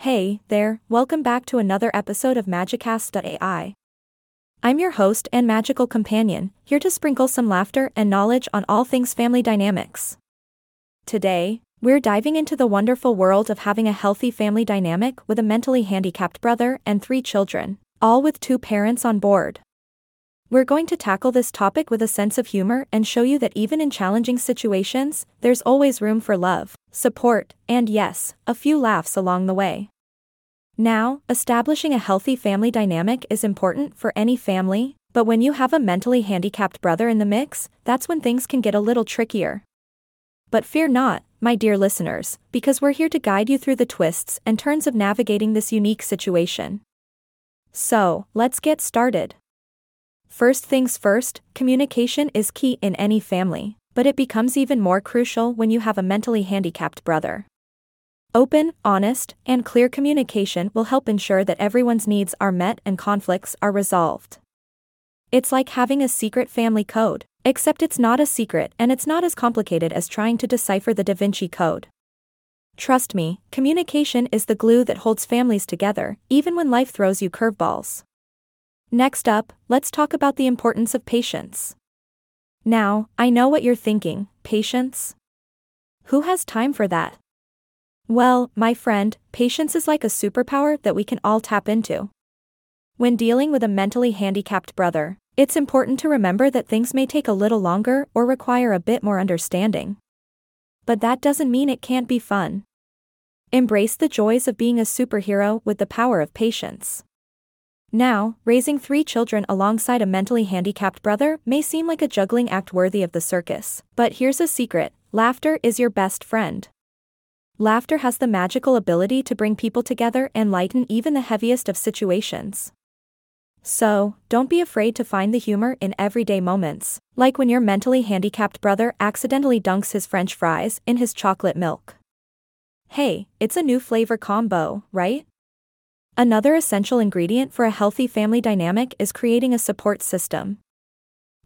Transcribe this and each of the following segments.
Hey there, welcome back to another episode of Magicast.ai. I'm your host and magical companion, here to sprinkle some laughter and knowledge on all things family dynamics. Today, we're diving into the wonderful world of having a healthy family dynamic with a mentally handicapped brother and three children, all with two parents on board. We're going to tackle this topic with a sense of humor and show you that even in challenging situations, there's always room for love, support, and yes, a few laughs along the way. Now, establishing a healthy family dynamic is important for any family, but when you have a mentally handicapped brother in the mix, that's when things can get a little trickier. But fear not, my dear listeners, because we're here to guide you through the twists and turns of navigating this unique situation. So, let's get started. First things first, communication is key in any family, but it becomes even more crucial when you have a mentally handicapped brother. Open, honest, and clear communication will help ensure that everyone's needs are met and conflicts are resolved. It's like having a secret family code, except it's not a secret and it's not as complicated as trying to decipher the Da Vinci Code. Trust me, communication is the glue that holds families together, even when life throws you curveballs. Next up, let's talk about the importance of patience. Now, I know what you're thinking patience? Who has time for that? Well, my friend, patience is like a superpower that we can all tap into. When dealing with a mentally handicapped brother, it's important to remember that things may take a little longer or require a bit more understanding. But that doesn't mean it can't be fun. Embrace the joys of being a superhero with the power of patience. Now, raising three children alongside a mentally handicapped brother may seem like a juggling act worthy of the circus, but here's a secret laughter is your best friend. Laughter has the magical ability to bring people together and lighten even the heaviest of situations. So, don't be afraid to find the humor in everyday moments, like when your mentally handicapped brother accidentally dunks his french fries in his chocolate milk. Hey, it's a new flavor combo, right? Another essential ingredient for a healthy family dynamic is creating a support system.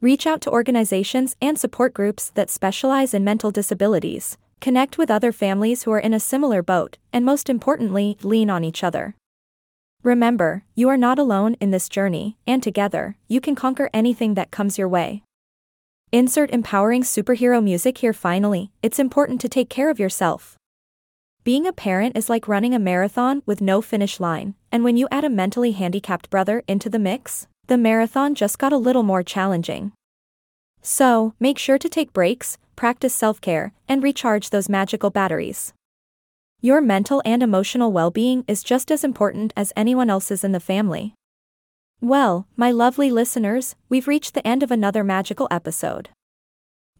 Reach out to organizations and support groups that specialize in mental disabilities, connect with other families who are in a similar boat, and most importantly, lean on each other. Remember, you are not alone in this journey, and together, you can conquer anything that comes your way. Insert empowering superhero music here finally, it's important to take care of yourself. Being a parent is like running a marathon with no finish line, and when you add a mentally handicapped brother into the mix, the marathon just got a little more challenging. So, make sure to take breaks, practice self care, and recharge those magical batteries. Your mental and emotional well being is just as important as anyone else's in the family. Well, my lovely listeners, we've reached the end of another magical episode.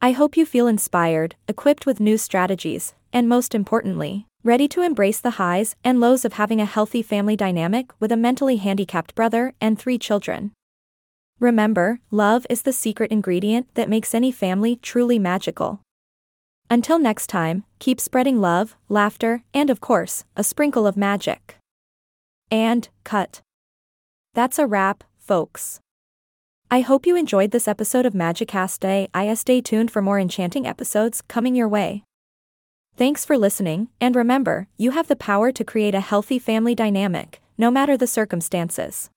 I hope you feel inspired, equipped with new strategies, and most importantly, ready to embrace the highs and lows of having a healthy family dynamic with a mentally handicapped brother and three children. Remember, love is the secret ingredient that makes any family truly magical. Until next time, keep spreading love, laughter, and of course, a sprinkle of magic. And, cut. That's a wrap, folks. I hope you enjoyed this episode of Magicast.ai. stay tuned for more enchanting episodes coming your way. Thanks for listening, and remember, you have the power to create a healthy family dynamic, no matter the circumstances.